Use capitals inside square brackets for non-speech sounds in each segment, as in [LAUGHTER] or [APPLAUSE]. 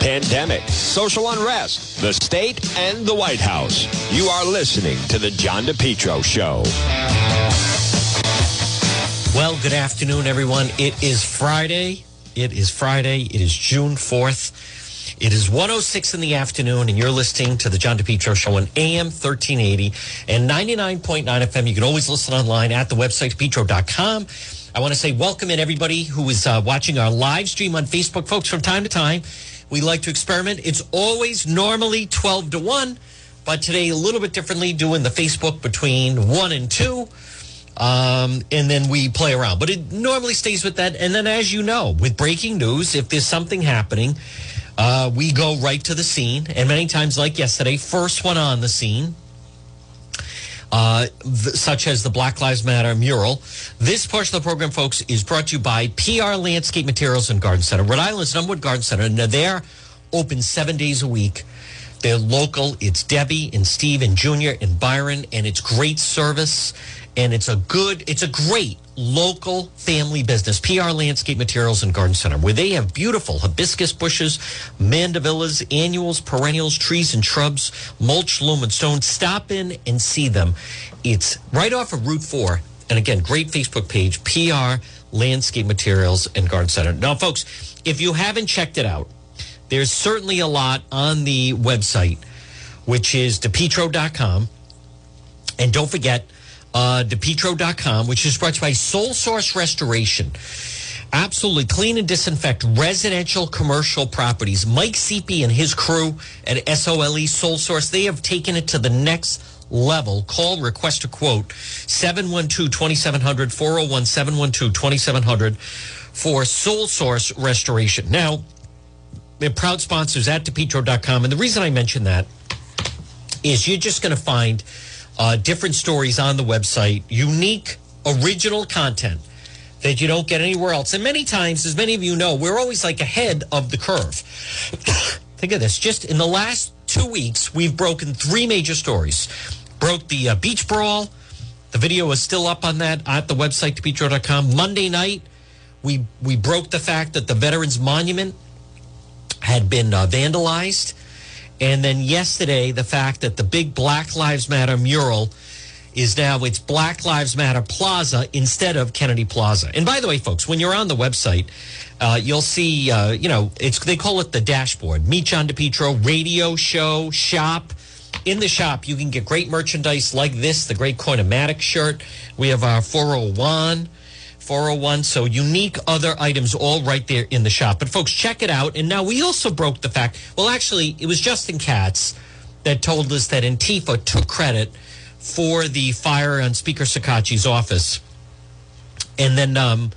pandemic, social unrest, the state, and the White House. You are listening to The John DePetro Show. Well, good afternoon, everyone. It is Friday. It is Friday. It is June 4th. It is 106 in the afternoon, and you're listening to the John DePetro Show on AM 1380 and 99.9 FM. You can always listen online at the website, petro.com. I want to say welcome in everybody who is uh, watching our live stream on Facebook. Folks, from time to time, we like to experiment. It's always normally 12 to 1, but today a little bit differently, doing the Facebook between 1 and 2. Um, and then we play around. But it normally stays with that. And then, as you know, with breaking news, if there's something happening, uh, we go right to the scene. And many times, like yesterday, first one on the scene, uh, th- such as the Black Lives Matter mural. This portion of the program, folks, is brought to you by PR Landscape Materials and Garden Center, Rhode Island's number one garden center. And they're open seven days a week. They're local. It's Debbie and Steve and Junior and Byron, and it's great service. And it's a good, it's a great local family business, PR Landscape Materials and Garden Center, where they have beautiful hibiscus bushes, mandavillas, annuals, perennials, trees and shrubs, mulch, loam, and stone. Stop in and see them. It's right off of Route 4. And again, great Facebook page, PR Landscape Materials and Garden Center. Now, folks, if you haven't checked it out, there's certainly a lot on the website, which is depetro.com. And don't forget, uh, depetro.com, which is brought to you by Soul Source Restoration. Absolutely clean and disinfect residential commercial properties. Mike Seepy and his crew at SOLE Soul Source, they have taken it to the next level. Call, request a quote 712 2700 401 712 2700 for Soul Source Restoration. Now, they're proud sponsors at depetro.com. And the reason I mention that is you're just going to find uh, different stories on the website, unique, original content that you don't get anywhere else. And many times, as many of you know, we're always like ahead of the curve. [COUGHS] Think of this. Just in the last two weeks, we've broken three major stories. Broke the uh, beach brawl. The video is still up on that at the website, depetro.com. Monday night, we, we broke the fact that the Veterans Monument had been uh, vandalized. And then yesterday, the fact that the big Black Lives Matter mural is now it's Black Lives Matter Plaza instead of Kennedy Plaza. And by the way, folks, when you're on the website, uh, you'll see, uh, you know, it's they call it the dashboard. Meet John DePetro, radio show, shop. In the shop, you can get great merchandise like this, the great Coinomatic shirt. We have our 401. 401. So unique other items all right there in the shop. But folks, check it out. And now we also broke the fact. Well, actually, it was Justin Katz that told us that Antifa took credit for the fire on Speaker Shekarchi's office. And then um,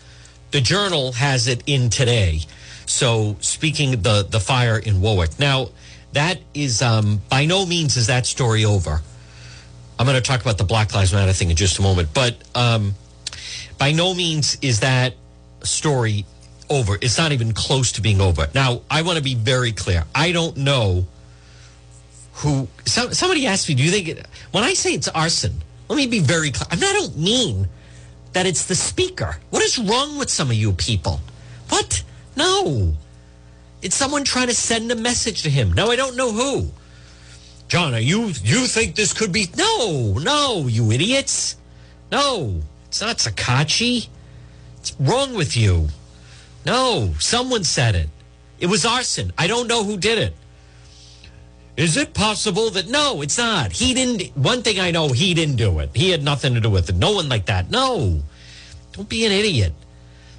the Journal has it in today. So speaking the the fire in Warwick. Now that is um, by no means is that story over. I'm going to talk about the Black Lives Matter thing in just a moment, but. Um, by no means is that story over. It's not even close to being over. Now, I want to be very clear. I don't know who. So, somebody asked me, do you think when I say it's arson? Let me be very clear. I, mean, I don't mean that it's the speaker. What is wrong with some of you people? What? No. It's someone trying to send a message to him. Now, I don't know who. John, are you you think this could be? No, no, you idiots. No. It's not Shekarchi. What's wrong with you? No, someone said it. It was arson. I don't know who did it. Is it possible that no, it's not. He didn't. One thing I know, he didn't do it. He had nothing to do with it. No one like that. No, don't be an idiot.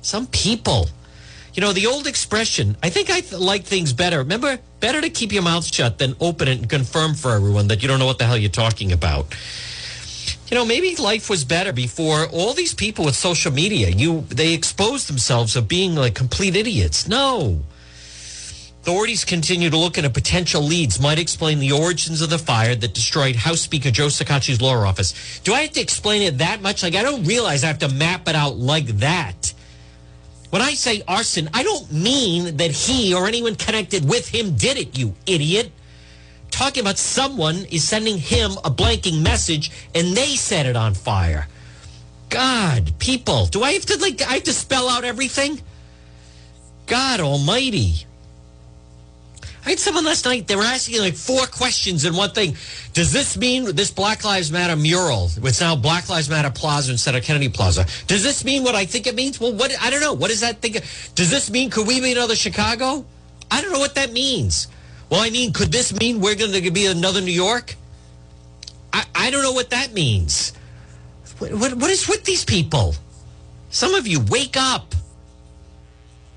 Some people, you know, the old expression. I think I th- like things better. Remember, better to keep your mouth shut than open it and confirm for everyone that you don't know what the hell you're talking about you know maybe life was better before all these people with social media. You they exposed themselves of being like complete idiots. No. Authorities continue to look into potential leads. Might explain the origins of the fire that destroyed house speaker joe Shekarchi's law office. Do i have to explain it that much? Like i don't realize i have to map it out like that. When i say arson i don't mean that he or anyone connected with him did it you idiot talking about someone is sending him a blanking message and they set it on fire. God, people, do I have to like I have to spell out everything? God almighty. I had someone last night, they were asking like four questions in one thing. Does this mean this Black Lives Matter mural, it's now Black Lives Matter Plaza instead of Kennedy Plaza, does this mean what I think it means? Well, what, I don't know. What does that think? Does this mean, could we be another Chicago? I don't know what that means. Well, I mean, could this mean we're going to be another New York? I, I don't know what that means. What, what, what is with these people? Some of you, wake up.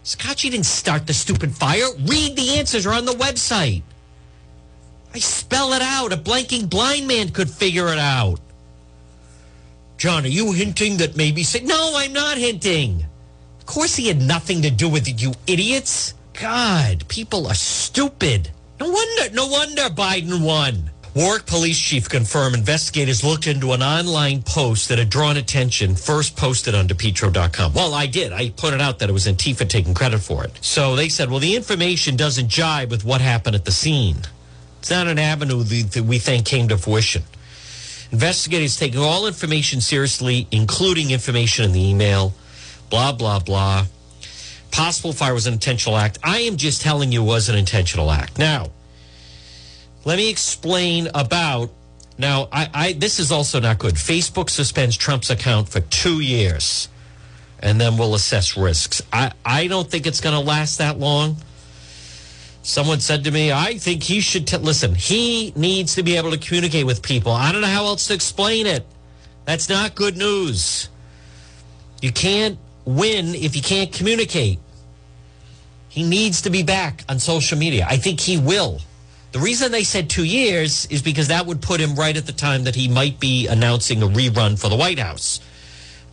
Shekarchi didn't start the stupid fire. Read the answers are on the website. I spell it out. A blanking blind man could figure it out. John, are you hinting that maybe say no, I'm not hinting. Of course he had nothing to do with it, you idiots. God, people are stupid. No wonder no wonder Biden won. Warwick Police Chief confirmed investigators looked into an online post that had drawn attention, first posted on DePetro.com. Well, I did. I pointed out that it was Antifa taking credit for it. So they said, well, the information doesn't jibe with what happened at the scene. It's not an avenue that we think came to fruition. Investigators taking all information seriously, including information in the email, blah, blah, blah. Possible fire was an intentional act. I am just telling you it was an intentional act. Now, let me explain about. Now, I, I this is also not good. Facebook suspends Trump's account for two years, and then we'll assess risks. I, I don't think it's going to last that long. Someone said to me, I think he should t- listen. He needs to be able to communicate with people. I don't know how else to explain it. That's not good news. You can't win if you can't communicate. He needs to be back on social media. I think he will. The reason they said two years is because that would put him right at the time that he might be announcing a rerun for the White House.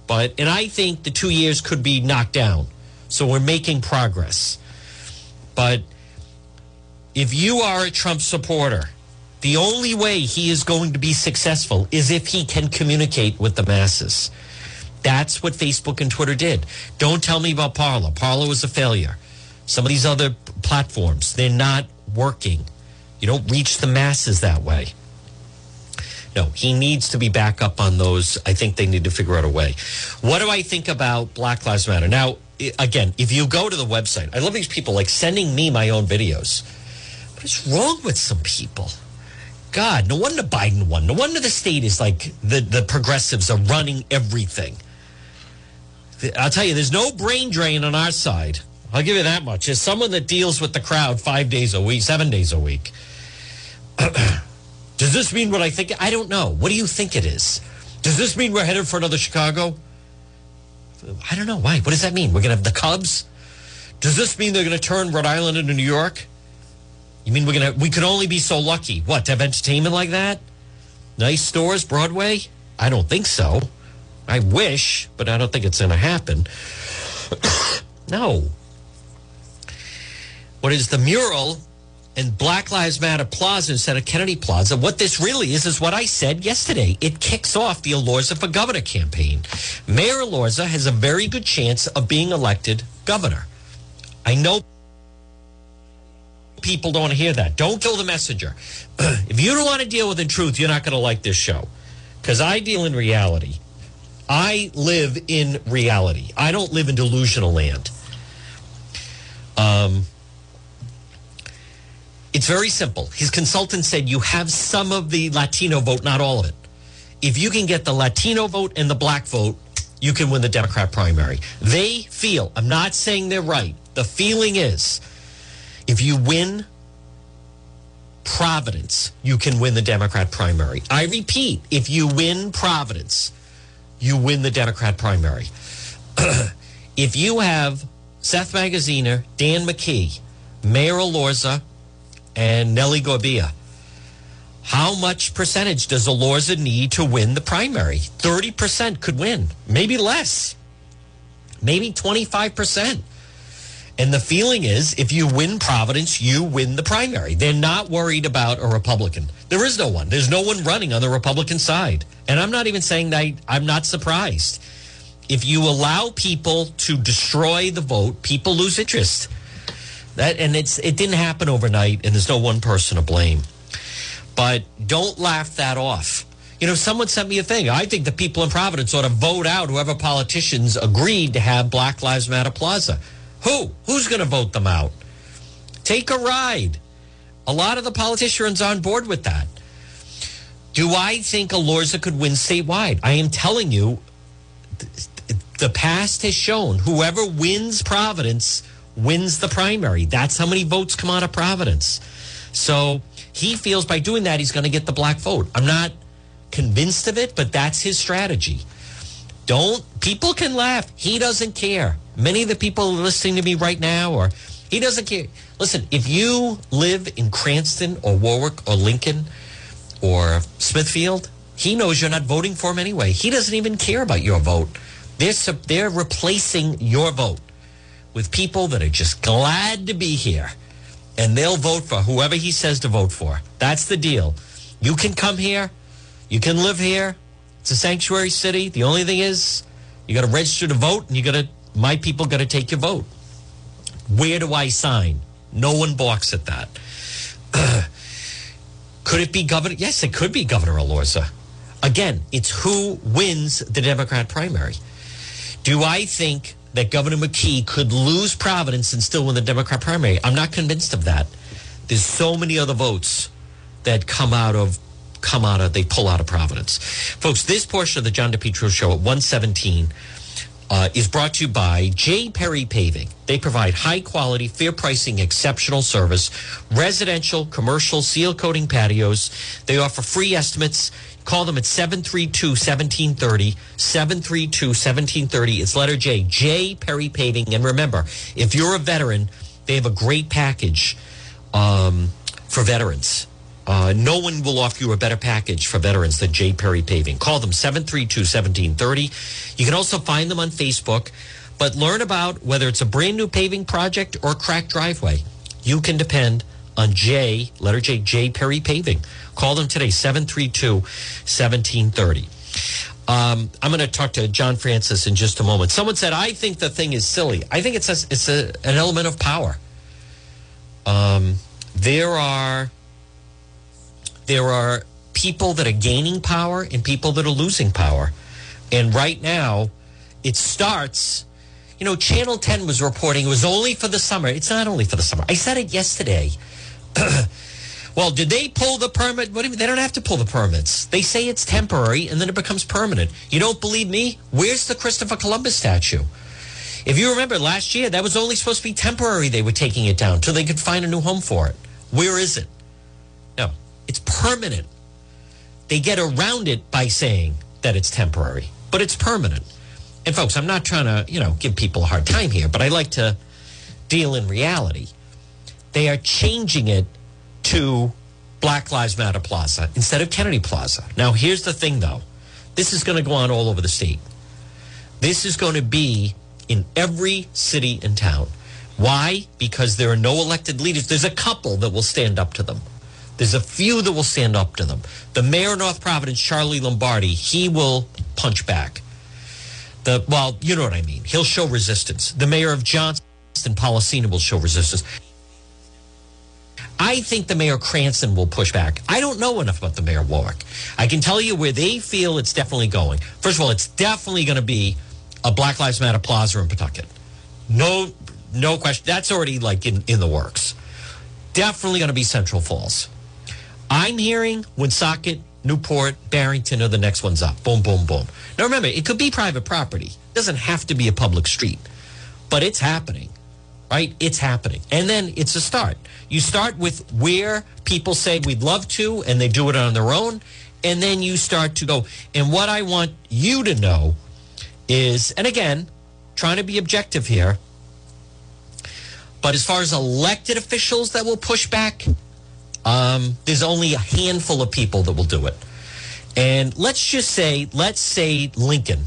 But, and I think the two years could be knocked down. So we're making progress. But if you are a Trump supporter, the only way he is going to be successful is if he can communicate with the masses. That's what Facebook and Twitter did. Don't tell me about Parler. Parler was a failure. Some of these other platforms, they're not working. You don't reach the masses that way. No, he needs to be back up on those. I think they need to figure out a way. What do I think about Black Lives Matter? Now, again, if you go to the website, I love these people like sending me my own videos. What is wrong with some people? God, no wonder Biden won. No wonder the state is like the, the progressives are running everything. I'll tell you, there's no brain drain on our side. I'll give you that much. As someone that deals with the crowd five days a week, seven days a week, [CLEARS THROAT] Does this mean what I think? I don't know. What do you think it is? Does this mean we're headed for another Chicago? I don't know. Why? What does that mean? We're going to have the Cubs? Does this mean they're going to turn Rhode Island into New York? You mean we're going to, we could only be so lucky. What, to have entertainment like that? Nice stores, Broadway? I don't think so. I wish, but I don't think it's going to happen. [COUGHS] no. What is the mural in Black Lives Matter Plaza instead of Kennedy Plaza. What this really is, is what I said yesterday. It kicks off the Elorza for Governor campaign. Mayor Elorza has a very good chance of being elected governor. I know people don't want to hear that. Don't kill the messenger. [CLEARS THROAT] if you don't want to deal with the truth, you're not going to like this show. Because I deal in reality. I live in reality. I don't live in delusional land. Um, it's very simple. His consultant said you have some of the Latino vote, not all of it. If you can get the Latino vote and the black vote, you can win the Democrat primary. They feel, I'm not saying they're right. The feeling is if you win Providence, you can win the Democrat primary. I repeat, if you win Providence, you win the Democrat primary. [CLEARS THROAT] if you have Seth Magaziner, Dan McKee, Mayor Elorza, and Nellie Gorbea. How much percentage does Elorza need to win the primary? 30% could win, maybe less, maybe 25%. And the feeling is if you win Providence, you win the primary. They're not worried about a Republican. There is no one. There's no one running on the Republican side. And I'm not even saying that I'm not surprised. If you allow people to destroy the vote, people lose interest. That and it's it didn't happen overnight, and there's no one person to blame. But don't laugh that off. You know, someone sent me a thing. I think the people in Providence ought to vote out whoever politicians agreed to have Black Lives Matter Plaza. Who? Who's going to vote them out? Take a ride. A lot of the politicians are on board with that. Do I think Elorza could win statewide? I am telling you, the past has shown whoever wins Providence wins the primary. That's how many votes come out of Providence. So he feels by doing that, he's going to get the black vote. I'm not convinced of it, but that's his strategy. Don't, people can laugh. He doesn't care. Many of the people listening to me right now, or he doesn't care. Listen, if you live in Cranston or Warwick or Lincoln or Smithfield, he knows you're not voting for him anyway. He doesn't even care about your vote. They're, they're replacing your vote with people that are just glad to be here and they'll vote for whoever he says to vote for. That's the deal. You can come here, you can live here. It's a sanctuary city. The only thing is, you got to register to vote, and you got to. My people got to take your vote. Where do I sign? No one balks at that. [CLEARS THROAT] could it be Governor? Yes, it could be Governor Elorza. Again, it's who wins the Democrat primary. Do I think that Governor McKee could lose Providence and still win the Democrat primary. I'm not convinced of that. There's so many other votes that come out of come out of they pull out of Providence. Folks, this portion of the John DePetro show at 117 uh, is brought to you by J. Perry Paving. They provide high quality, fair pricing, exceptional service, residential, commercial, seal coating patios. They offer free estimates. Call them at 732 1730. 732 1730. It's letter J, J Perry Paving. And remember, if you're a veteran, they have a great package um, for veterans. Uh, no one will offer you a better package for veterans than J. Perry Paving. Call them 732 1730. You can also find them on Facebook, but learn about whether it's a brand new paving project or cracked driveway. You can depend on J, letter J, J. Perry Paving. Call them today, 732 1730. Um, I'm going to talk to John Francis in just a moment. Someone said, I think the thing is silly. I think it's, a, it's a, an element of power. Um, there are there are people that are gaining power and people that are losing power. And right now, it starts. You know, Channel 10 was reporting it was only for the summer. It's not only for the summer. I said it yesterday. [COUGHS] well, did they pull the permit? What do you mean? They don't have to pull the permits. They say it's temporary and then it becomes permanent. You don't believe me? Where's the Christopher Columbus statue? If you remember last year, that was only supposed to be temporary. They were taking it down till they could find a new home for it. Where is it? No, it's permanent. They get around it by saying that it's temporary, but it's permanent. And folks, I'm not trying to, you know, give people a hard time here, but I like to deal in reality. They are changing it to Black Lives Matter Plaza instead of Kennedy Plaza. Now, here's the thing though. This is going to go on all over the state. This is going to be in every city and town. Why? Because there are no elected leaders. There's a couple that will stand up to them. There's a few that will stand up to them. The mayor of North Providence, Charlie Lombardi, he will punch back. The well, you know what I mean. He'll show resistance. The mayor of Johnston, Polisena, will show resistance. I think the mayor Cranston will push back. I don't know enough about the mayor Warwick. I can tell you where they feel it's definitely going. First of all, it's definitely going to be a Black Lives Matter plaza in Pawtucket. No, no question. That's already like in, in the works. Definitely going to be Central Falls. I'm hearing Woonsocket, Newport, Barrington are the next ones up. Boom, boom, boom. Now remember, it could be private property. It doesn't have to be a public street, but it's happening, right? It's happening. And then it's a start. You start with where people say we'd love to, and they do it on their own. And then you start to go. And what I want you to know is, and again, trying to be objective here, but as far as elected officials that will push back, um, there's only a handful of people that will do it. And let's just say, let's say Lincoln,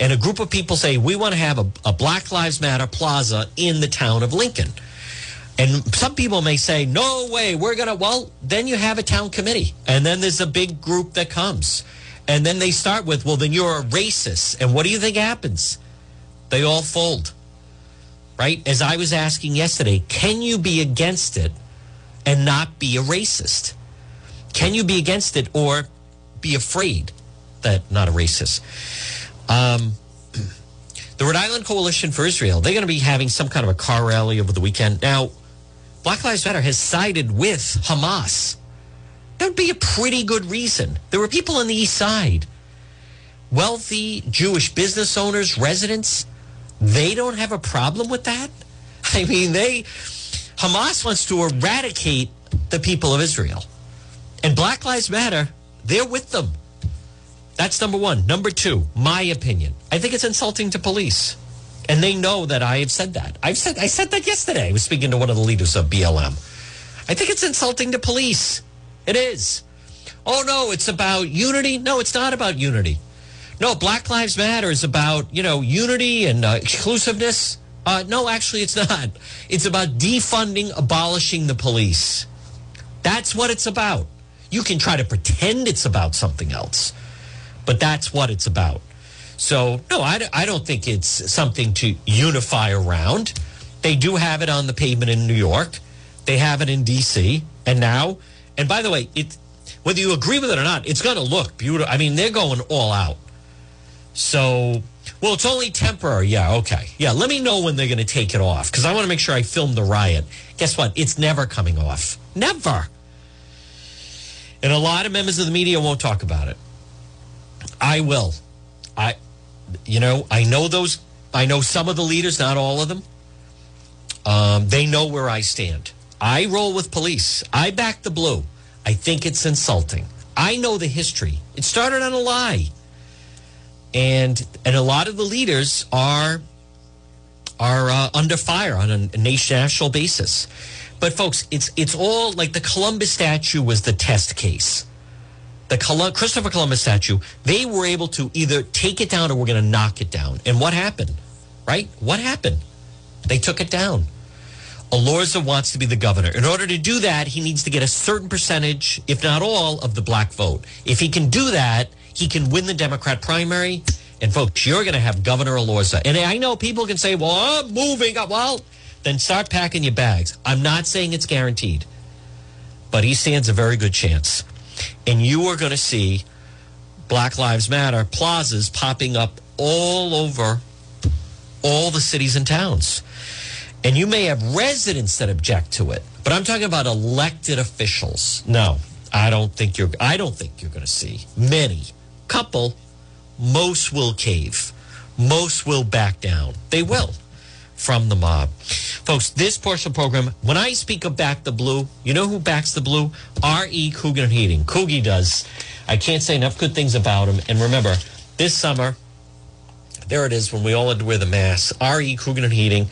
and a group of people say, we want to have a, a Black Lives Matter plaza in the town of Lincoln. And some people may say, no way, we're going to, well, then you have a town committee. And then there's a big group that comes. And then they start with, well, then you're a racist. And what do you think happens? They all fold, right? As I was asking yesterday, can you be against it and not be a racist? Can you be against it or be afraid that not a racist? Um, the Rhode Island Coalition for Israel, they're going to be having some kind of a car rally over the weekend. Now, Black Lives Matter has sided with Hamas. That would be a pretty good reason. There were people on the east side, wealthy Jewish business owners, residents, they don't have a problem with that. [LAUGHS] I mean, they, Hamas wants to eradicate the people of Israel. And Black Lives Matter, they're with them. That's number one. Number two, my opinion. I think it's insulting to police. And they know that I have said that. I've said I said that yesterday. I was speaking to one of the leaders of BLM. I think it's insulting to police. It is. Oh no, it's about unity. No, it's not about unity. No, Black Lives Matter is about, you know, unity and uh, exclusiveness. Uh, no, actually, it's [LAUGHS] not. It's about defunding, abolishing the police. That's what it's about. You can try to pretend it's about something else, but that's what it's about. So, no, I, I don't think it's something to unify around. They do have it on the pavement in New York, they have it in D.C., and now, and by the way, it, whether you agree with it or not, it's going to look beautiful. I mean, they're going all out. So, well, it's only temporary. Yeah, okay. Yeah, let me know when they're going to take it off because I want to make sure I film the riot. Guess what? It's never coming off. Never. And a lot of members of the media won't talk about it. I will. I, you know, I know those. I know some of the leaders, not all of them. Um, they know where I stand. I roll with police. I back the blue. I think it's insulting. I know the history. It started on a lie and and a lot of the leaders are are uh, under fire on a national basis. But folks, it's it's all like the Columbus statue was the test case. The Christopher Columbus statue, they were able to either take it down or we're going to knock it down. And what happened? Right? What happened? They took it down. Elorza wants to be the governor. In order to do that, he needs to get a certain percentage, if not all, of the black vote. If he can do that, he can win the Democrat primary. And folks, you're going to have Governor Elorza. And I know people can say, well, I'm moving up. Well, then start packing your bags. I'm not saying it's guaranteed, but he stands a very good chance. And you are going to see Black Lives Matter plazas popping up all over all the cities and towns. And you may have residents that object to it, but I'm talking about elected officials. No, I don't think you're I don't think you're going to see many couple, most will cave. Most will back down. They will from the mob. Folks, this portion of the program, when I speak of back the blue, you know who backs the blue? R.E. Coogan Heating. Coogie does. I can't say enough good things about him. And remember, this summer, there it is when we all had to wear the mask. R.E. Coogan Heating.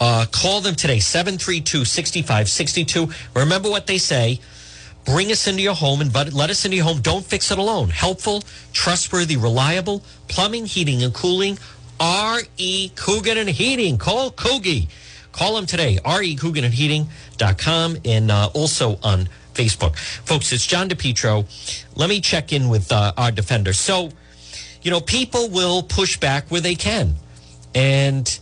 Uh, call them today, 732 6562. Remember what they say Bring us into your home and let us into your home. Don't fix it alone. Helpful, trustworthy, reliable plumbing, heating, and cooling. R.E. Coogan and Heating. Call Coogie. Call him today. R.E. Coogan and Heating.com and uh, also on Facebook. Folks, it's John DePetro. Let me check in with uh, our defender. So, you know, people will push back where they can. And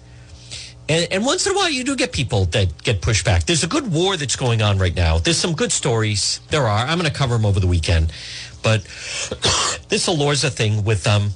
and, and, once in a while, you do get people that get pushed back. There's a good war that's going on right now. There's some good stories. There are. I'm going to cover them over the weekend. But [COUGHS] this Elorza thing with um,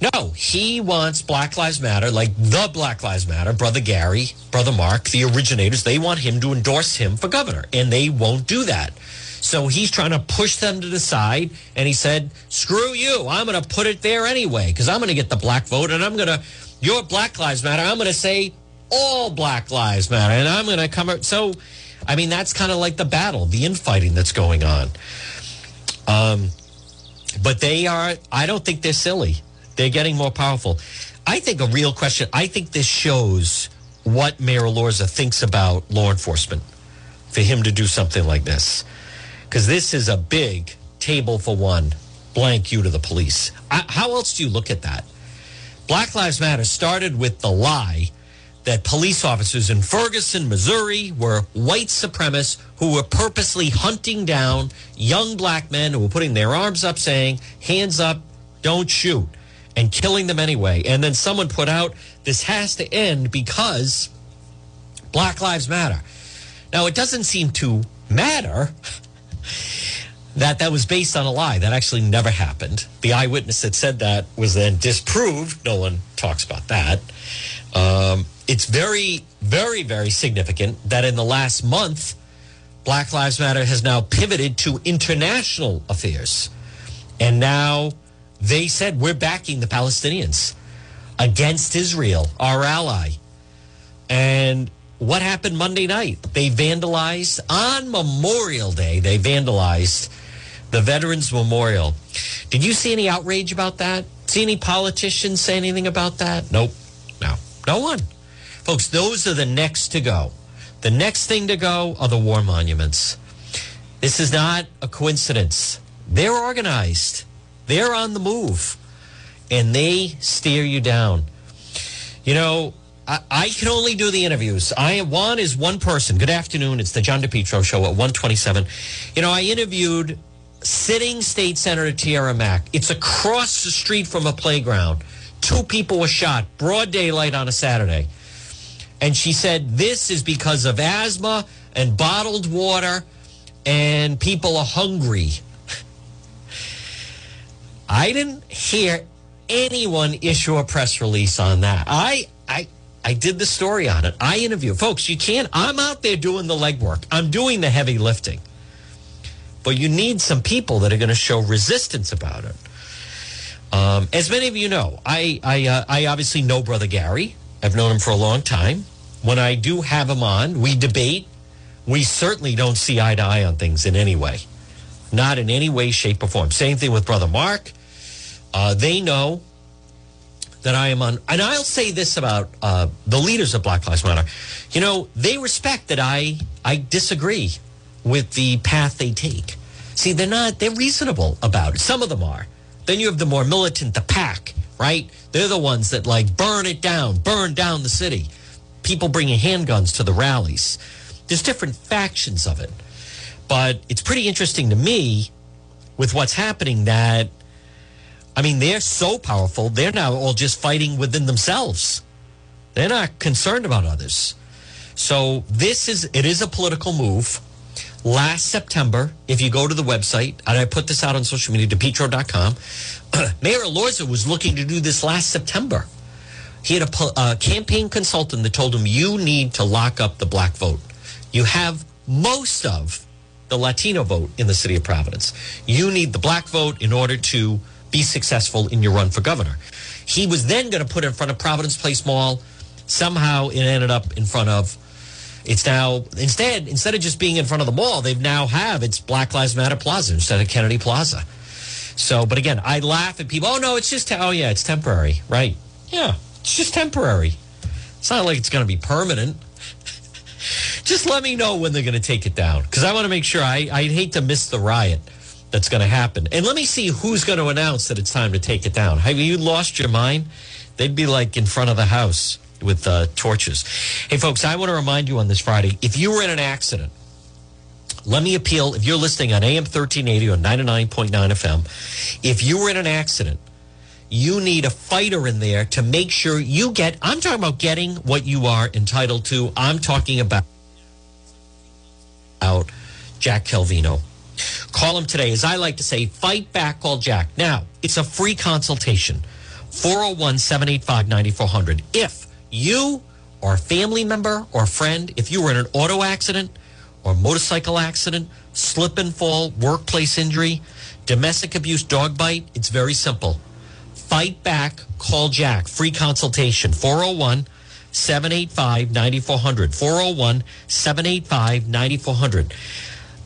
no, he wants Black Lives Matter, like the Black Lives Matter, Brother Gary, Brother Mark, the originators. They want him to endorse him for governor, and they won't do that. So he's trying to push them to the side, and he said, "Screw you! I'm going to put it there anyway because I'm going to get the black vote, and I'm going to." your Black Lives Matter. I'm going to say all Black Lives Matter. And I'm going to come out. So, I mean, that's kind of like the battle, the infighting that's going on. Um, but they are, I don't think they're silly. They're getting more powerful. I think a real question, I think this shows what Mayor Elorza thinks about law enforcement for him to do something like this. Because this is a big table for one, blank you to the police. I, how else do you look at that? Black Lives Matter started with the lie that police officers in Ferguson, Missouri were white supremacists who were purposely hunting down young black men who were putting their arms up saying, hands up, don't shoot, and killing them anyway. And then someone put out, this has to end because Black Lives Matter. Now, it doesn't seem to matter [LAUGHS] that that was based on a lie. That actually never happened. The eyewitness that said that was then disproved. No one talks about that. Um, it's very, very, very significant that in the last month, Black Lives Matter has now pivoted to international affairs. And now they said, we're backing the Palestinians against Israel, our ally. And what happened Monday night? They vandalized on Memorial Day, they vandalized the Veterans Memorial. Did you see any outrage about that? See any politicians say anything about that? Nope. No. No one. Folks, those are the next to go. The next thing to go are the war monuments. This is not a coincidence. They're organized, they're on the move, and they steer you down. You know, I, I can only do the interviews. I one is one person. Good afternoon. It's the John DePetro show at 127. You know, I interviewed sitting state senator Tiara Mack. It's across the street from a playground. Two people were shot, broad daylight on a Saturday. And she said this is because of asthma and bottled water and people are hungry. I didn't hear anyone issue a press release on that. I I I did the story on it. I interview folks. You can't. I'm out there doing the legwork. I'm doing the heavy lifting. But you need some people that are going to show resistance about it. Um, as many of you know, I I, uh, I obviously know Brother Gary. I've known him for a long time. When I do have him on, we debate. We certainly don't see eye to eye on things in any way, not in any way, shape, or form. Same thing with Brother Mark. Uh, they know that I am on, and I'll say this about uh, the leaders of Black Lives Matter. You know, they respect that I I disagree with the path they take. See, they're not, they're reasonable about it. Some of them are. Then you have the more militant, the pack, right? They're the ones that like burn it down, burn down the city. People bringing handguns to the rallies. There's different factions of it. But it's pretty interesting to me with what's happening that, I mean, they're so powerful, they're now all just fighting within themselves. They're not concerned about others. So this is, it is a political move last September, if you go to the website, and I put this out on social media, depetro.com, [CLEARS THROAT] Mayor Elorza was looking to do this last September. He had a, a campaign consultant that told him, you need to lock up the black vote. You have most of the Latino vote in the city of Providence. You need the black vote in order to be successful in your run for governor. He was then going to put in front of Providence Place Mall. Somehow it ended up in front of it's now instead instead of just being in front of the mall, they've now have it's Black Lives Matter Plaza instead of Kennedy Plaza. So, but again, I laugh at people. Oh no, it's just oh yeah, it's temporary, right? Yeah, it's just temporary. It's not like it's going to be permanent. [LAUGHS] just let me know when they're going to take it down because I want to make sure. I I'd hate to miss the riot that's going to happen. And let me see who's going to announce that it's time to take it down. Have you lost your mind? They'd be like in front of the house with uh, torches. Hey, folks, I want to remind you on this Friday if you were in an accident, let me appeal. If you're listening on AM 1380 or 99.9 FM, if you were in an accident, you need a fighter in there to make sure you get. I'm talking about getting what you are entitled to. I'm talking about out Jack Calvino. Call him today. As I like to say, fight back, call Jack. Now, it's a free consultation. 401 785 9400. If you or a family member or friend, if you were in an auto accident or motorcycle accident, slip and fall, workplace injury, domestic abuse, dog bite, it's very simple. Fight back, call Jack. Free consultation 401 785 9400. 401 785 9400.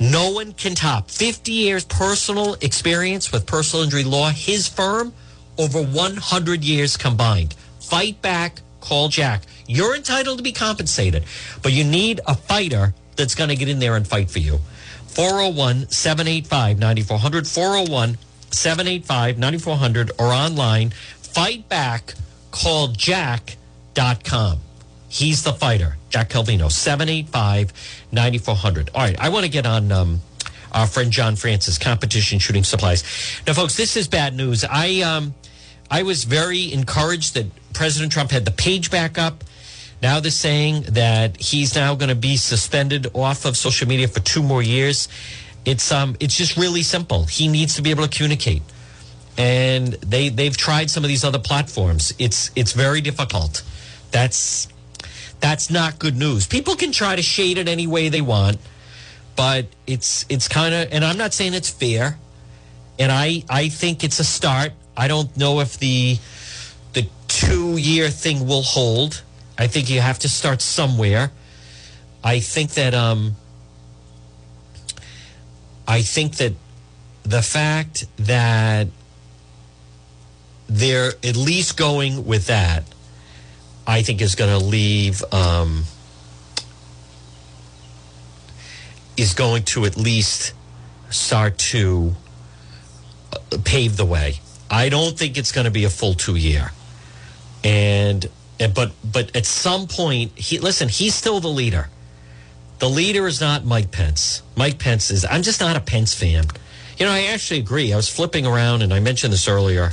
No one can top 50 years personal experience with personal injury law. His firm, over 100 years combined. Fight back, call Jack. You're entitled to be compensated, but you need a fighter that's going to get in there and fight for you. 401 785 9400. 401 785 9400 or online. Fight back, call Jack.com. He's the fighter, Jack Calvino, 785 9400. All right, I want to get on. Um, our friend John Francis, competition shooting supplies. Now, folks, this is bad news. I um, I was very encouraged that President Trump had the page back up. Now they're saying that he's now going to be suspended off of social media for two more years. It's um, it's just really simple. He needs to be able to communicate, and they they've tried some of these other platforms. It's it's very difficult That's that's not good news. People can try to shade it any way they want, but it's it's kind of and I'm not saying it's fair. And I I think it's a start. I don't know if the the 2 year thing will hold. I think you have to start somewhere. I think that um I think that the fact that they're at least going with that, I think is going to leave, um, is going to at least start to uh, pave the way. I don't think it's going to be a full two year. And, but, but at some point, he, listen, he's still the leader. The leader is not Mike Pence. Mike Pence is, I'm just not a Pence fan. You know, I actually agree. I was flipping around and I mentioned this earlier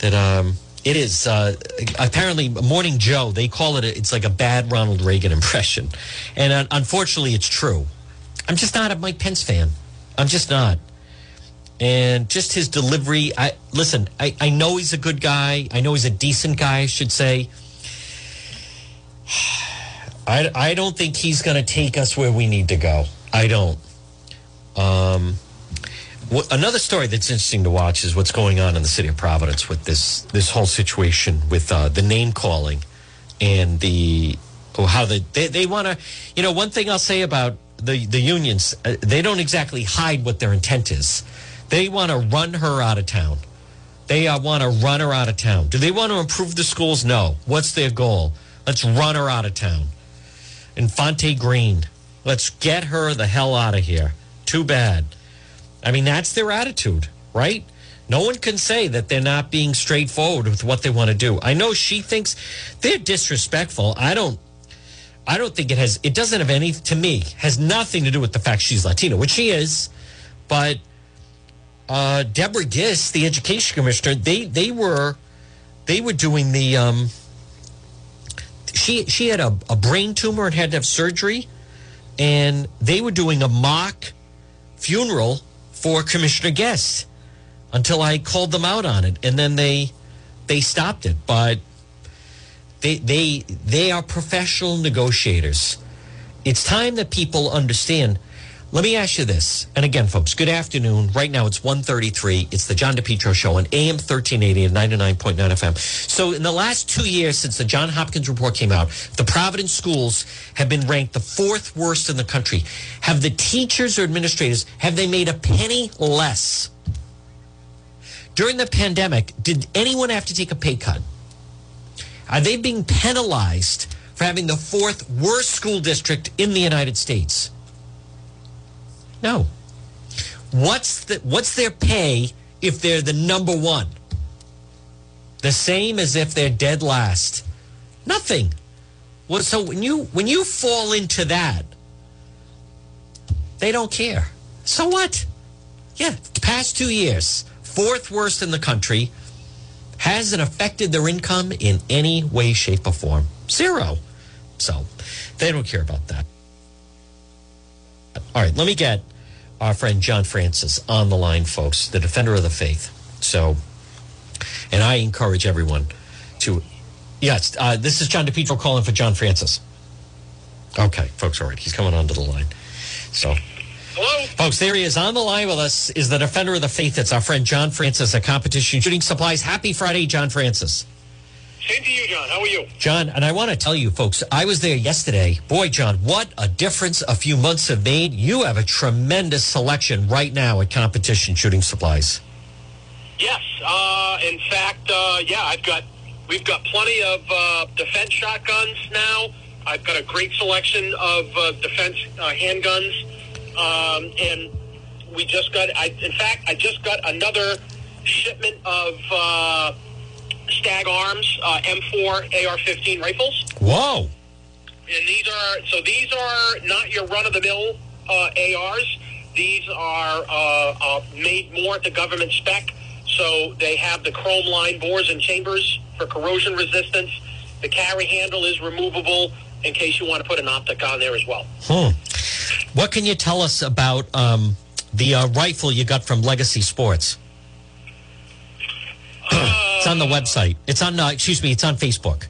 that um, it is uh, apparently Morning Joe. They call it a, it's like a bad Ronald Reagan impression, and uh, unfortunately, it's true. I'm just not a Mike Pence fan. I'm just not. And just his delivery. I listen. I, I know he's a good guy. I know he's a decent guy. I should say. [SIGHS] I, I don't think he's going to take us where we need to go. I don't. Um, another story that's interesting to watch is what's going on in the city of Providence with this this whole situation with uh, the name calling and the oh, how the, they they want to. You know, one thing I'll say about the the unions, uh, they don't exactly hide what their intent is. They want to run her out of town. They uh, want to run her out of town. Do they want to improve the schools? No. What's their goal? Let's run her out of town. Infante Green. Let's get her the hell out of here. Too bad. I mean, that's their attitude, right? No one can say that they're not being straightforward with what they want to do. I know she thinks they're disrespectful. I don't I don't think it has it doesn't have any to me has nothing to do with the fact she's Latino, which she is, but uh, Deborah Gist, the education commissioner, they they were they were doing the um, she she had a, a brain tumor and had to have surgery, and they were doing a mock funeral for Commissioner Gist until I called them out on it, and then they they stopped it. But they they they are professional negotiators. It's time that people understand. Let me ask you this. And again, folks, good afternoon. Right now it's 1.33. It's the John DePetro Show on AM 1380 and 99.9 FM. So in the last two years since the John Hopkins report came out, the Providence schools have been ranked the fourth worst in the country. Have the teachers or administrators, have they made a penny less? During the pandemic, did anyone have to take a pay cut? Are they being penalized for having the fourth worst school district in the United States? No. What's the what's their pay if they're the number one? The same as if they're dead last. Nothing. Well, so when you when you fall into that, they don't care. So what? Yeah, past two years, fourth worst in the country, hasn't affected their income in any way, shape, or form. Zero. So they don't care about that. All right, let me get our friend John Francis on the line, folks, the defender of the faith. So, and I encourage everyone to, yes, uh, this is John DePetro calling for John Francis. Okay, folks, all right, he's coming onto the line. So, Hello? Folks, there he is on the line with us is the defender of the faith. It's our friend John Francis at Competition Shooting Supplies. Happy Friday, John Francis. Same to you, John. How are you? John, and I want to tell you, folks, I was there yesterday. Boy, John, what a difference a few months have made. You have a tremendous selection right now at Competition Shooting Supplies. Yes. Uh, in fact, uh, yeah, I've got we've got plenty of uh, defense shotguns now. I've got a great selection of uh, defense uh, handguns, um, and we just got. I, in fact, I just got another shipment of uh, Stag Arms uh, M4 AR-15 rifles. Whoa! And these are so these are not your run-of-the-mill uh, ARs. These are uh, uh, made more at the government spec. So they have the chrome line bores and chambers for corrosion resistance. The carry handle is removable in case you want to put an optic on there as well. Hmm. What can you tell us about um, the uh, rifle you got from Legacy Sports? It's on the website. It's on, uh, excuse me, it's on Facebook.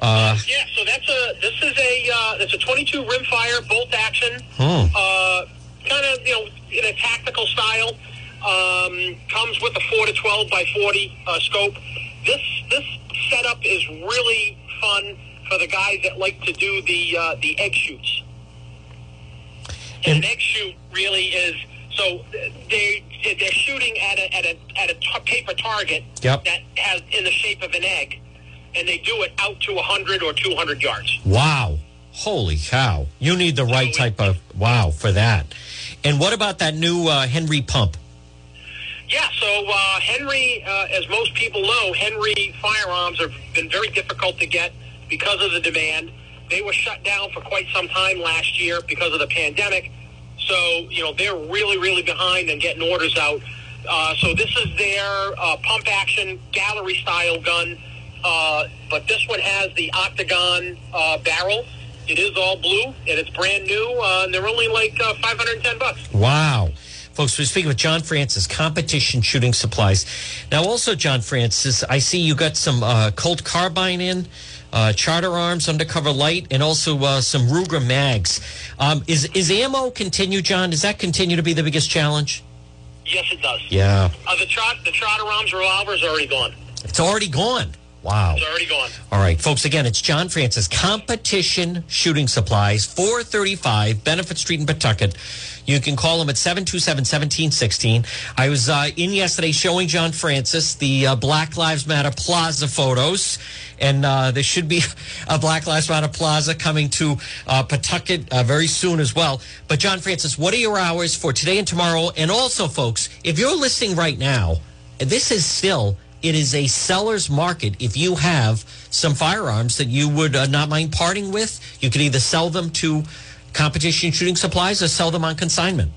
Uh, Yeah, so that's a this is a uh, it's a 22 rimfire bolt action, Hmm. uh, kind of you know in a tactical style. Um, comes with a four to 12 by 40 uh, scope. This this setup is really fun for the guys that like to do the uh, the egg shoots. And an egg shoot really is so they they're shooting at a at a at a t- paper target Yep. that has in the shape of an egg, and they do it out to 100 or 200 yards. wow. Holy cow. You need the right type of wow for that. And what about that new uh, Henry pump? Yeah, so uh, Henry, uh, as most people know, Henry firearms have been very difficult to get because of the demand. They were shut down for quite some time last year because of the pandemic. So, you know, they're really, really behind in getting orders out. Uh, so this is their uh, pump action gallery style gun. Uh, but this one has the octagon uh, barrel. It is all blue and it's brand new. Uh, and they're only like uh, 510 bucks. Wow. Folks, we're speaking with John Francis, Competition Shooting Supplies. Now, also, John Francis, I see you got some Colt carbine in, uh, Charter Arms, Undercover Lite, and also uh, some Ruger mags. Um, is, is ammo continue, John? Does that continue to be the biggest challenge? Yes, it does. Yeah. Uh, the trot, the Trotter Arms revolver is already gone. It's already gone. Wow. It's already gone. All right, folks, again, it's John Francis, Competition Shooting Supplies, 435 Benefit Street in Pawtucket. You can call him at 727-1716. I was uh, in yesterday showing John Francis the uh, Black Lives Matter Plaza photos, and uh, there should be [LAUGHS] a Black Lives Matter Plaza coming to uh, Pawtucket uh, very soon as well. But John Francis, what are your hours for today and tomorrow? And also, folks, if you're listening right now, this is still it is a seller's market. If you have some firearms that you would uh, not mind parting with, you could either sell them to competition shooting supplies or sell them on consignment.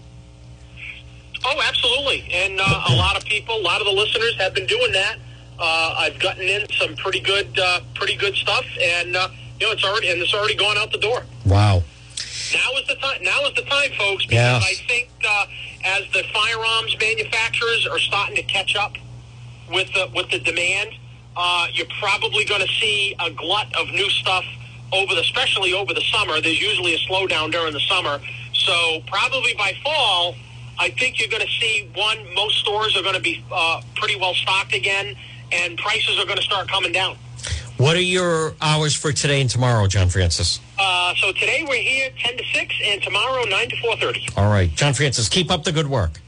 Oh, absolutely. And uh, a lot of people, a lot of the listeners have been doing that. Uh, I've gotten in some pretty good, uh, pretty good stuff, and uh, you know it's already and it's already gone out the door. Wow. Now is the time. Now is the time, folks, because Yes. I think uh, as the firearms manufacturers are starting to catch up with the with the demand, uh, you're probably going to see a glut of new stuff over the, especially over the summer. There's usually a slowdown during the summer, so probably by fall, I think you're going to see one. Most stores are going to be uh, pretty well stocked again, and prices are going to start coming down. What are your hours for today and tomorrow, John Francis? Uh, so today we're here 10 to 6, and tomorrow 9 to 4.30. All right, John Francis, keep up the good work.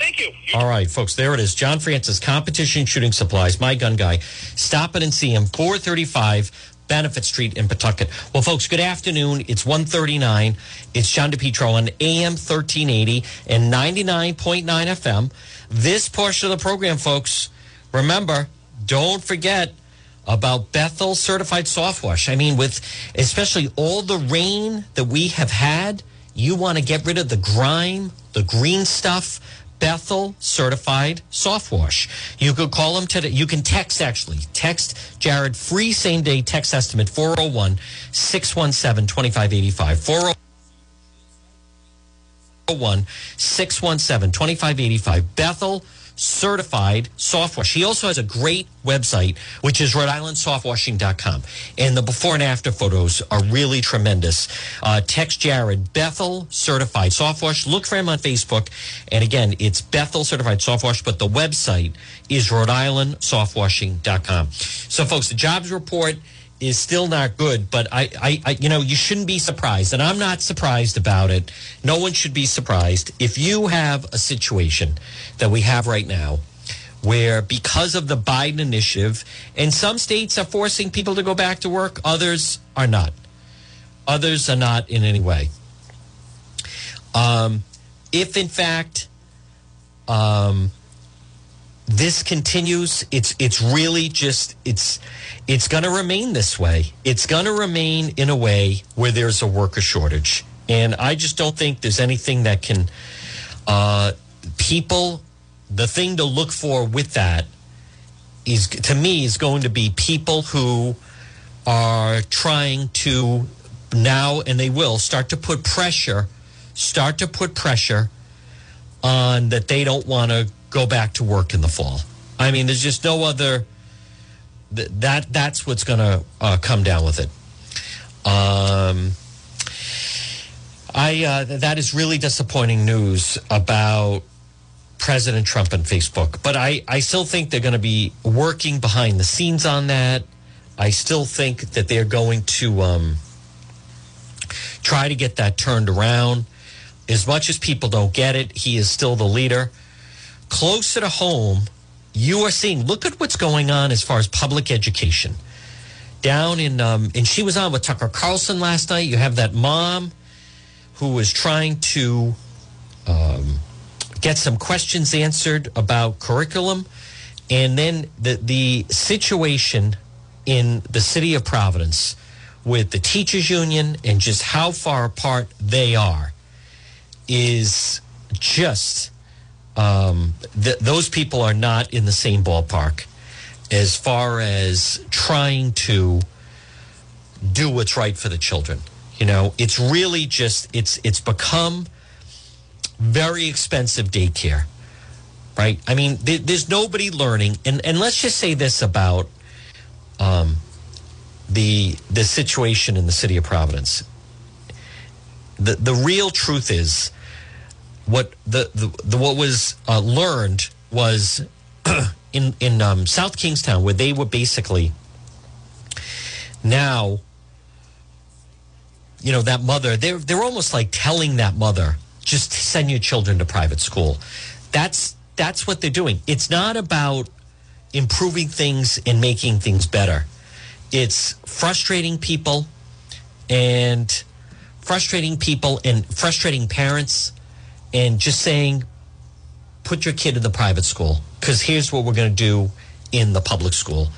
Thank you. All right, folks, there it is. John Francis, Competition Shooting Supplies, my gun guy. Stop it and see him, 435 Benefit Street in Pawtucket. Well, folks, good afternoon. It's 139. It's John DePetro on AM 1380 and 99.9 FM. This portion of the program, folks, remember, don't forget about Bethel Certified Soft Wash. I mean, with especially all the rain that we have had, you want to get rid of the grime, the green stuff. Bethel Certified Soft Wash. You could call them today. You can text actually. Text Jared free same day text estimate 401 617 2585. 401 617 2585. Bethel certified soft wash. He also has a great website, which is Rhode Island softwashing.com. And the before and after photos are really tremendous. Uh, text Jared, Bethel certified Softwash. Look for him on Facebook. And again, it's Bethel certified Softwash, but the website is Rhode Island softwashing.com. So, folks, the jobs report is still not good, but I, I, I, you know, you shouldn't be surprised, and I'm not surprised about it. No one should be surprised if you have a situation that we have right now where because of the Biden initiative, and some states are forcing people to go back to work, others are not. Others are not in any way. Um, if in fact, um, this continues, it's it's really just it's it's going to remain this way. It's going to remain in a way where there's a worker shortage, and I just don't think there's anything that can. Uh, people, the thing to look for with that is to me is going to be people who are trying to now and they will start to put pressure, start to put pressure on that they don't want to go back to work in the fall. I mean, there's just no other th- that that's what's going to uh, come down with it. Um, I uh, that is really disappointing news about President Trump and Facebook. But I, I still think they're going to be working behind the scenes on that. I still think that they're going to um, try to get that turned around. As much as people don't get it, he is still the leader. Closer to home, you are seeing, look at what's going on as far as public education. Down in, um, and she was on with Tucker Carlson last night. You have that mom who was trying to um, get some questions answered about curriculum. And then the, the situation in the city of Providence with the teachers union and just how far apart they are is just um, th- those people are not in the same ballpark as far as trying to do what's right for the children. You know, it's really just it's it's become very expensive daycare, right? I mean, there, there's nobody learning, and and let's just say this about um, the the situation in the city of Providence. The the real truth is what the, the, the what was uh, learned was [CLEARS THROAT] in in um, South Kingstown where they were basically now you know that mother they're they're almost like telling that mother just send your children to private school. That's that's what they're doing. It's not about improving things and making things better. It's frustrating people and frustrating people and frustrating parents and just saying put your kid in the private school because here's what we're going to do in the public school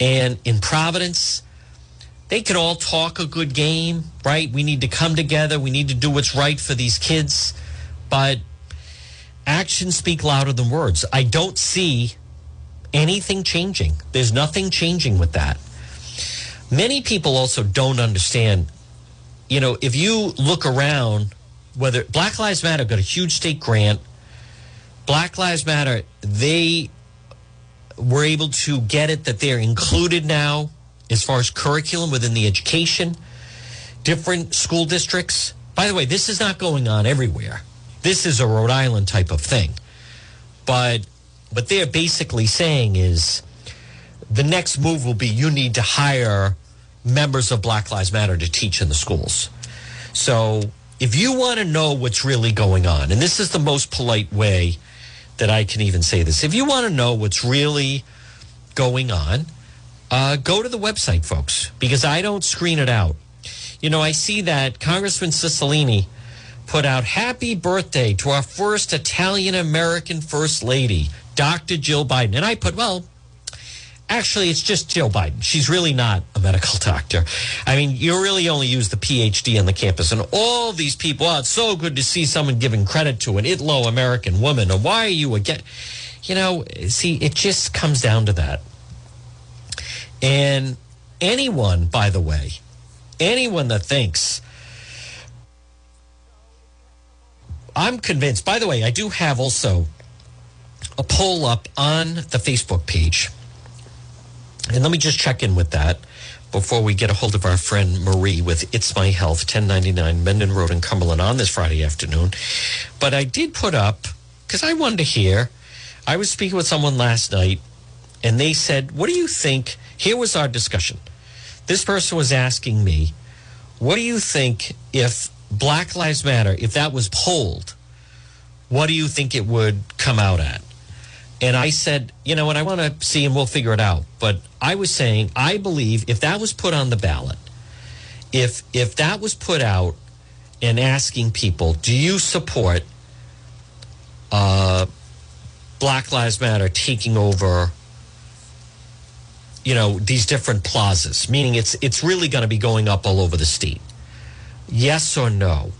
and in providence they could all talk a good game, right? We need to come together. We need to do what's right for these kids. But actions speak louder than words. I don't see anything changing. There's nothing changing with that. Many people also don't understand, you know, if you look around, whether Black Lives Matter got a huge state grant, Black Lives Matter, they were able to get it that they're included now as far as curriculum within the education, different school districts. By the way, this is not going on everywhere. This is a Rhode Island type of thing. But what they're basically saying is the next move will be you need to hire members of Black Lives Matter to teach in the schools. So if you want to know what's really going on, and this is the most polite way that I can even say this, if you want to know what's really going on, uh, go to the website, folks, because I don't screen it out. You know, I see that Congressman Cicilline put out happy birthday to our first Italian American First Lady, Dr. Jill Biden. And I put, well, actually, it's just Jill Biden. She's really not a medical [LAUGHS] doctor. I mean, you really only use the PhD on the campus. And all these people, oh, it's so good to see someone giving credit to an Italo American woman. Or why are you again? You know, see, it just comes down to that. And anyone, by the way, anyone that thinks, I'm convinced, by the way, I do have also a poll up on the Facebook page. And let me just check in with that before we get a hold of our friend Marie with It's My Health, 1099 Mendon Road in Cumberland on this Friday afternoon. But I did put up, because I wanted to hear, I was speaking with someone last night, and they said, What do you think? Here was our discussion. This person was asking me, What do you think if Black Lives Matter, if that was polled, what do you think it would come out at? And I said, you know what, I want to see and we'll figure it out. But I was saying, I believe if that was put on the ballot, if if that was put out and asking people, do you support uh, Black Lives Matter taking over, you know, these different plazas, meaning it's it's really going to be going up all over the state. Yes or no?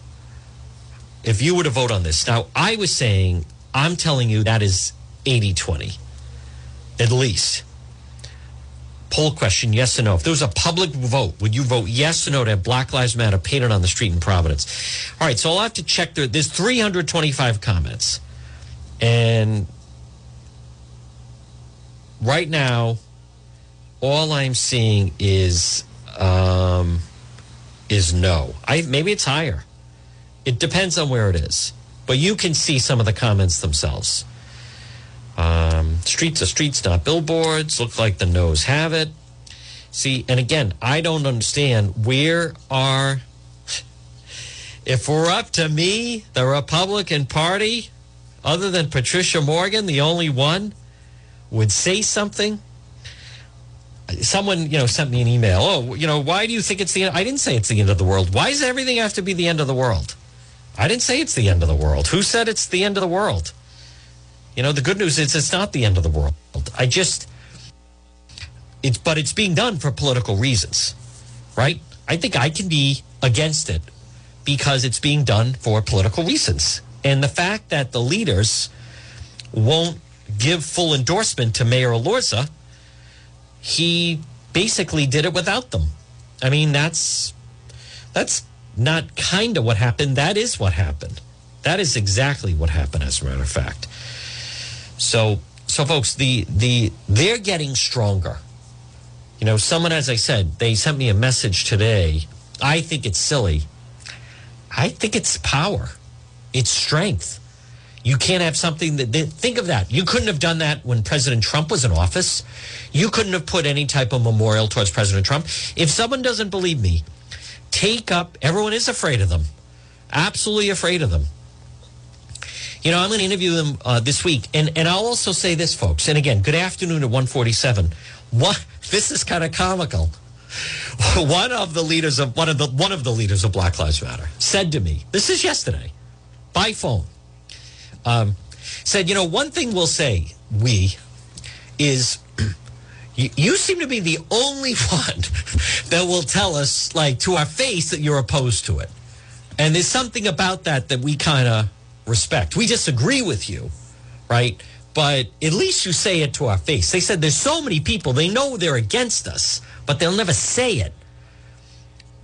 If you were to vote on this. Now, I was saying, I'm telling you that is 80 20, at least. Poll question yes or no. If there was a public vote, would you vote yes or no to have Black Lives Matter painted on the street in Providence? All right, so I'll have to check there. There's 325 comments. And right now, all I'm seeing is um, is no. I maybe it's higher. It depends on where it is, but you can see some of the comments themselves. Um, streets are streets, not billboards. Look like the no's have it. See, and again, I don't understand where are. If we're up to me, the Republican Party, other than Patricia Morgan, the only one, would say something someone you know sent me an email oh you know why do you think it's the end i didn't say it's the end of the world why does everything have to be the end of the world i didn't say it's the end of the world who said it's the end of the world you know the good news is it's not the end of the world i just it's but it's being done for political reasons right i think i can be against it because it's being done for political reasons and the fact that the leaders won't give full endorsement to mayor Elorza he basically did it without them. I mean, that's that's not kind of what happened. That is what happened. That is exactly what happened, as a matter of fact. So, so folks, the the they're getting stronger. You know, someone, as I said, they sent me a message today. I think it's silly. I think it's power. It's strength. You can't have something that, think of that. You couldn't have done that when President Trump was in office. You couldn't have put any type of memorial towards President Trump. If someone doesn't believe me, take up, everyone is afraid of them, absolutely afraid of them. You know, I'm going to interview them uh, this week. And, and I'll also say this, folks. And again, good afternoon at 147. What, [LAUGHS] this is kind of comical. [LAUGHS] One of the leaders of one of the one of the leaders of Black Lives Matter said to me, this is yesterday, by phone um, said, you know, one thing we'll say, we, is [CLEARS THROAT] you, you seem to be the only [LAUGHS] one that will tell us, like, to our face that you're opposed to it. And there's something about that that we kind of respect. We disagree with you, right? But at least you say it to our face. They said there's so many people, they know they're against us, but they'll never say it.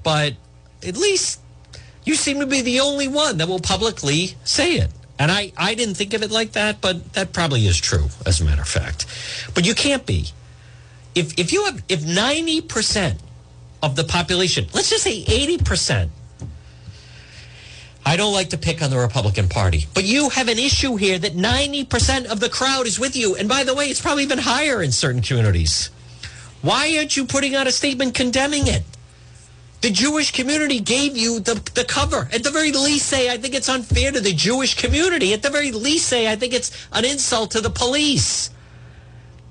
But at least you seem to be the only one that will publicly say it. And I, I didn't think of it like that, but that probably is true, as a matter of fact. But you can't be. If, if you have, if 90% of the population, let's just say 80%, I don't like to pick on the Republican Party, but you have an issue here that 90% of the crowd is with you. And by the way, it's probably even higher in certain communities. Why aren't you putting out a statement condemning it? The Jewish community gave you the, the cover. At the very least, say, I think it's unfair to the Jewish community. At the very least, say, I think it's an insult to the police.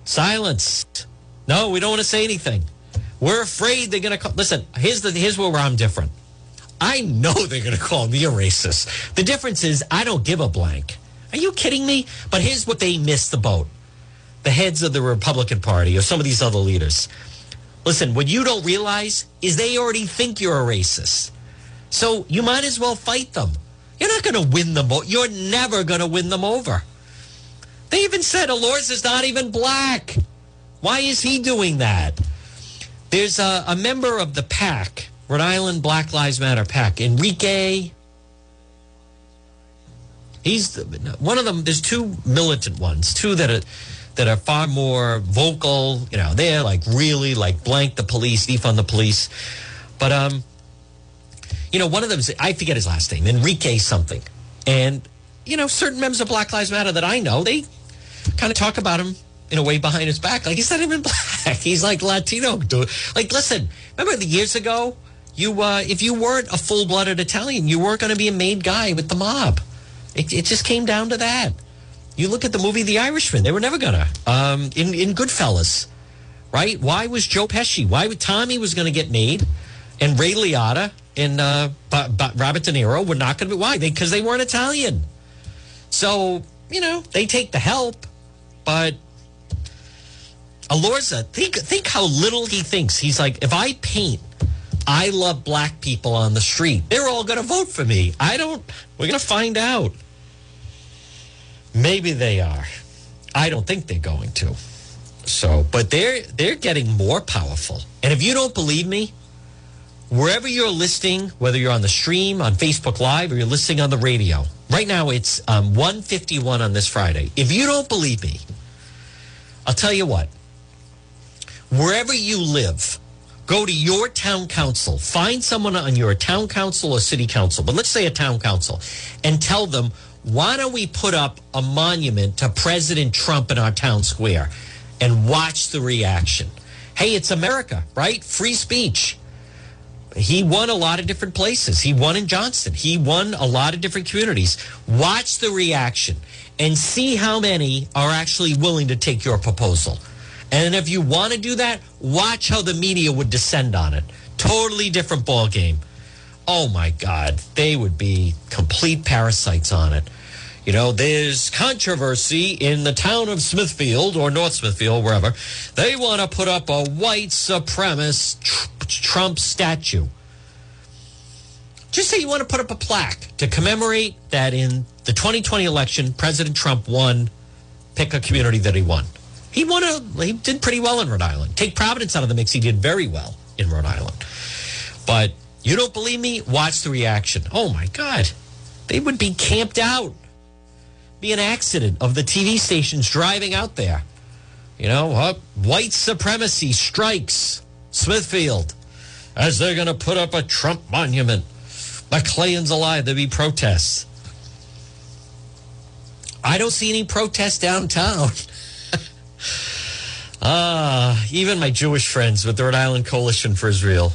Silence. No, we don't want to say anything. We're afraid they're going to listen. Here's the here's where I'm different. I know they're going to call me a racist. The difference is I don't give a blank. Are you kidding me? But here's what they missed the boat. The heads of the Republican Party or some of these other leaders. Listen, what you don't realize is they already think you're a racist. So you might as well fight them. You're not going to win them. You're never going to win them over. They even said Elorza is not even black. Why is he doing that? There's a, a member of the PAC, Rhode Island Black Lives Matter PAC, Enrique. He's the, one of them. There's two militant ones, two that are that are far more vocal. You know, they're like really like blank the police, defund the police. But um, you know, one of them is I forget his last name, Enrique something, and you know, certain members of Black Lives Matter that I know, they kind of talk about him in a way behind his back, like he's not even [LAUGHS] black. He's like Latino, dude. Like, listen, remember the years ago, you uh, if you weren't a full blooded Italian, you weren't going to be a made guy with the mob. It, it just came down to that. You look at the movie The Irishman; they were never gonna. Um, in in Goodfellas, right? Why was Joe Pesci? Why would Tommy was going to get made, and Ray Liotta and uh, Robert De Niro were not going to be? Why? Because they, they weren't Italian. So you know they take the help, but Elorza, think think how little he thinks. He's like, if I paint, I love black people on the street. They're all going to vote for me. I don't. We're going to find out. Maybe they are. I don't think they're going to. So, but they're they're getting more powerful. And if you don't believe me, wherever you're listening, whether you're on the stream, on Facebook Live, or you're listening on the radio, right now it's um, 151 on this Friday. If you don't believe me, I'll tell you what. wherever you live, go to your town council, find someone on your town council or city council, but let's say a town council, and tell them, why don't we put up a monument to President Trump in our town square and watch the reaction? Hey, it's America, right? Free speech. He won a lot of different places. He won in Johnston. He won a lot of different communities. Watch the reaction and see how many are actually willing to take your proposal. And if you want to do that, watch how the media would descend on it. Totally different ball game. Oh my God, they would be complete parasites on it. You know, there's controversy in the town of Smithfield or North Smithfield, wherever. They want to put up a white supremacist Trump statue. Just say you want to put up a plaque to commemorate that in the 2020 election, President Trump won. Pick a community that he won. He won a. He did pretty well in Rhode Island. Take Providence out of the mix. He did very well in Rhode Island. But you don't believe me? Watch the reaction. Oh my God, they would be camped out. Be an accident of the TV stations driving out there. You know, uh, white supremacy strikes Smithfield as they're going to put up a Trump monument. McClean's alive. There'll be protests. I don't see any protests downtown. [LAUGHS] Ah, even my Jewish friends with the Rhode Island Coalition for Israel.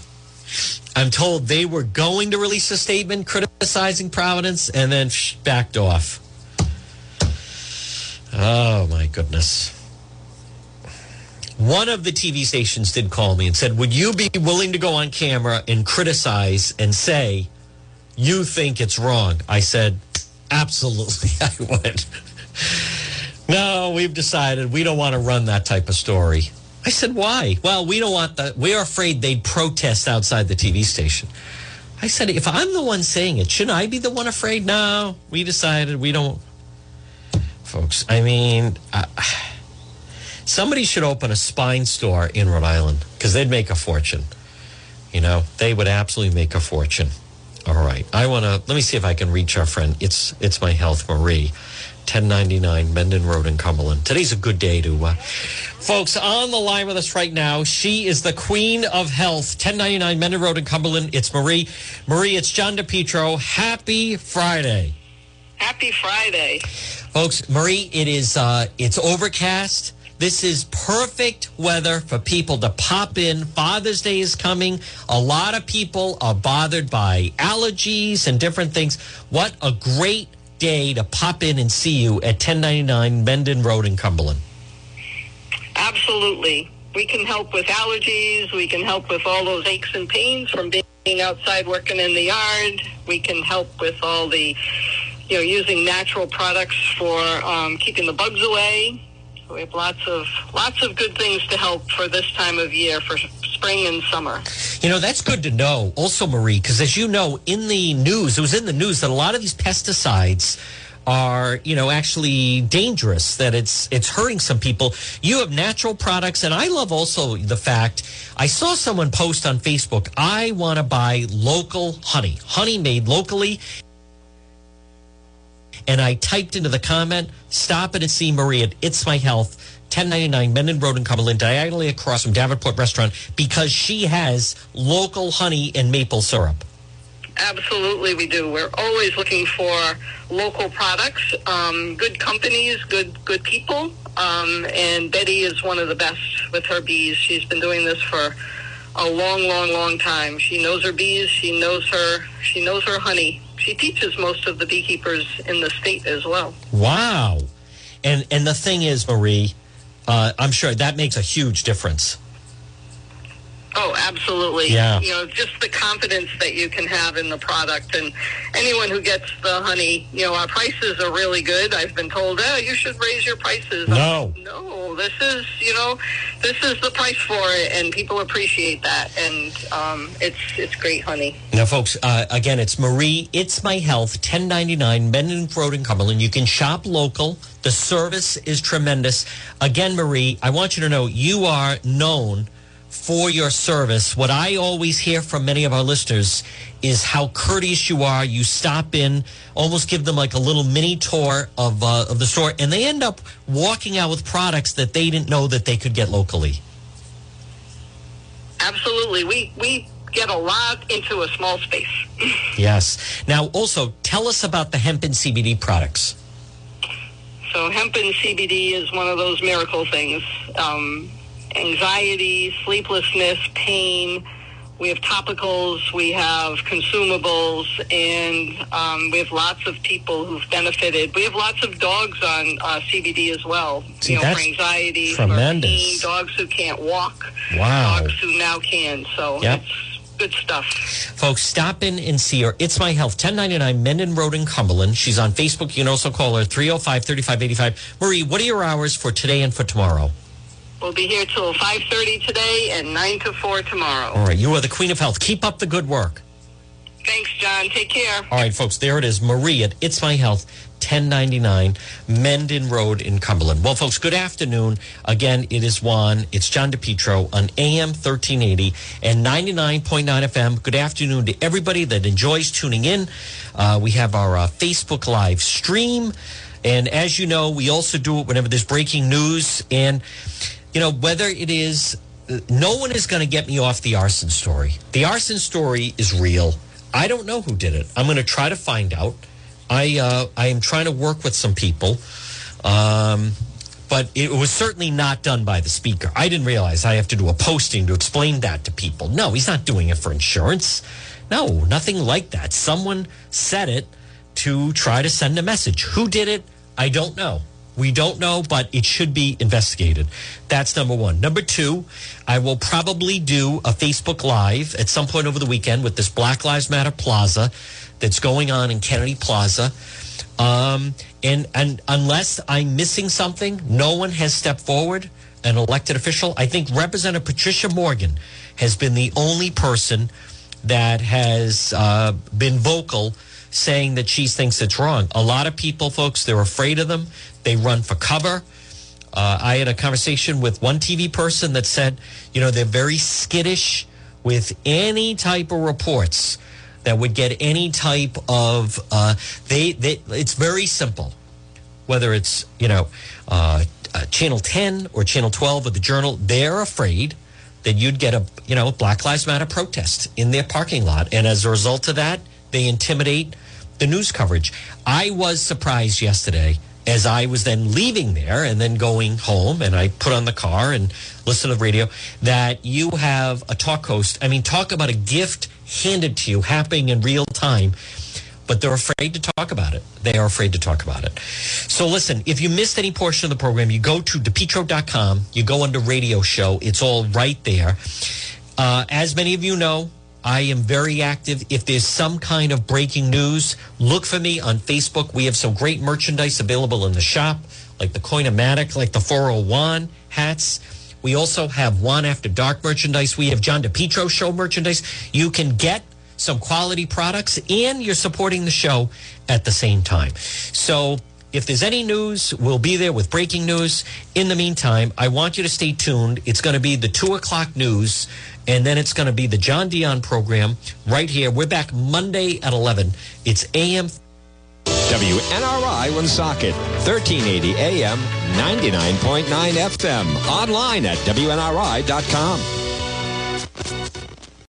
I'm told they were going to release a statement criticizing Providence and then backed off. Oh, my goodness. One of the TV stations did call me and said, Would you be willing to go on camera and criticize and say, You think it's wrong? I said, Absolutely, [LAUGHS] I would. No, we've decided we don't want to run that type of story. I said, Why? Well, we don't want that. We're afraid they'd protest outside the TV station. I said, If I'm the one saying it, shouldn't I be the one afraid? No, we decided we don't. Folks, I mean, uh, somebody should open a spine store in Rhode Island because they'd make a fortune. You know, they would absolutely make a fortune. All right. I want to let me see if I can reach our friend. It's it's my health Marie. 1099 Mendon Road in Cumberland. Today's a good day to uh, folks on the line with us right now. She is the queen of health. 1099 Mendon Road in Cumberland. It's Marie. Marie, it's John DePetro. Happy Friday. Happy Friday. Folks, Marie, it is uh, it's overcast. This is perfect weather for people to pop in. Father's Day is coming. A lot of people are bothered by allergies and different things. What a great day to pop in and see you at 1099 Mendon Road in Cumberland. Absolutely. We can help with allergies. We can help with all those aches and pains from being outside working in the yard. We can help with all the, you know, using natural products for um, keeping the bugs away we have lots of lots of good things to help for this time of year for spring and summer. You know, that's good to know. Also, Marie, because as you know, in the news, it was in the news that a lot of these pesticides are you know actually dangerous that it's it's hurting some people you have natural products and i love also the fact i saw someone post on facebook i want to buy local honey honey made locally and I typed into the comment, stop it and see Marie It's My Health, 1099 Mendon Road in Cumberland, diagonally across from Davenport Restaurant, because she has local honey and maple syrup. Absolutely, we do. We're always looking for local products, um, good companies, good good people, um, and Betty is one of the best with her bees. She's been doing this for a long, long, long time. She knows her bees. She knows her. She knows her honey. She teaches most of the beekeepers in the state as well. Wow, and and the thing is, Marie, uh, I'm sure that makes a huge difference. Oh, absolutely. Yeah. You know, just the confidence that you can have in the product. And anyone who gets the honey, you know, our prices are really good. I've been told, oh, you should raise your prices. No. Like, no, this is, you know, this is the price for it. And people appreciate that. And um, it's, it's great honey. Now, folks, uh, again, it's Marie, It's My Health, 1099 Mendon Road in Cumberland. You can shop local. The service is tremendous. Again, Marie, I want you to know you are known for your service. What I always hear from many of our listeners is how courteous you are. You stop in, almost give them like a little mini tour of uh, of the store, and they end up walking out with products that they didn't know that they could get locally. absolutely. We we get a lot into a small space. Yes. Now, also, tell us about the hemp and CBD products. So hemp and CBD is one of those miracle things. Um, anxiety, sleeplessness, pain. We have topicals, we have consumables, and um, we have lots of people who've benefited. We have lots of dogs on uh, CBD as well. See, you know, that's for anxiety, tremendous. for pain, dogs who can't walk, Wow. dogs who now can. So Yep. it's good stuff. Folks, stop in and see her. It's My Health, 1099 Mendon Road in Cumberland. She's on Facebook. You can also call her 305 3585. Marie, what are your hours for today and for tomorrow? We'll be here till 5.30 today and 9 to 4 tomorrow. All right, you are the queen of health. Keep up the good work. Thanks, John. Take care. All right, folks, there it is. Marie at It's My Health, 1099 Mendon Road in Cumberland. Well, folks, good afternoon. Again, it is Juan. It's John DePetro on AM 1380 and 99.9 FM. Good afternoon to everybody that enjoys tuning in. Uh, we have our uh, Facebook Live stream. And as you know, we also do it whenever there's breaking news. And, you know, whether it is no one is going to get me off the arson story. The arson story is real. I don't know who did it. I'm going to try to find out. I uh, I am trying to work with some people, um, but it was certainly not done by the speaker. I didn't realize I have to do a posting to explain that to people. No, he's not doing it for insurance. No, nothing like that. Someone said it to try to send a message. Who did it? I don't know. We don't know, but it should be investigated. That's number one. Number two, I will probably do a Facebook Live at some point over the weekend with this Black Lives Matter Plaza that's going on in Kennedy Plaza. Um, and, and unless I'm missing something, no one has stepped forward, an elected official. I think Representative Patricia Morgan has been the only person that has uh, been vocal saying that she thinks it's wrong. A lot of people, folks, they're afraid of them. They run for cover. Uh, I had a conversation with one TV person that said, you know, they're very skittish with any type of reports that would get any type of. Uh, they, they, it's very simple. Whether it's you know, uh, uh, Channel 10 or Channel 12 or the Journal, they're afraid that you'd get a you know Black Lives Matter protest in their parking lot, and as a result of that, they intimidate the news coverage. I was surprised yesterday as I was then leaving there and then going home, and I put on the car and listened to the radio that you have a talk host. I mean, talk about a gift handed to you happening in real time. But they're afraid to talk about it. They are afraid to talk about it. So listen, if you missed any portion of the program, you go to depetro.com, you go under radio show. It's all right there. Uh, as many of you know, I am very active. If there's some kind of breaking news, look for me on Facebook. We have some great merchandise available in the shop, like the Coinomatic, like the 401 hats. We also have One After Dark merchandise. We have John DePetro Show merchandise. You can get some quality products and you're supporting the show at the same time. So if there's any news, we'll be there with breaking news. In the meantime, I want you to stay tuned. It's going to be the two o'clock news, and then it's going to be the John Dion program right here. We're back Monday at 11. It's AM. WNRI Woonsocket, 1380 AM, 99.9 FM. Online at WNRI.com.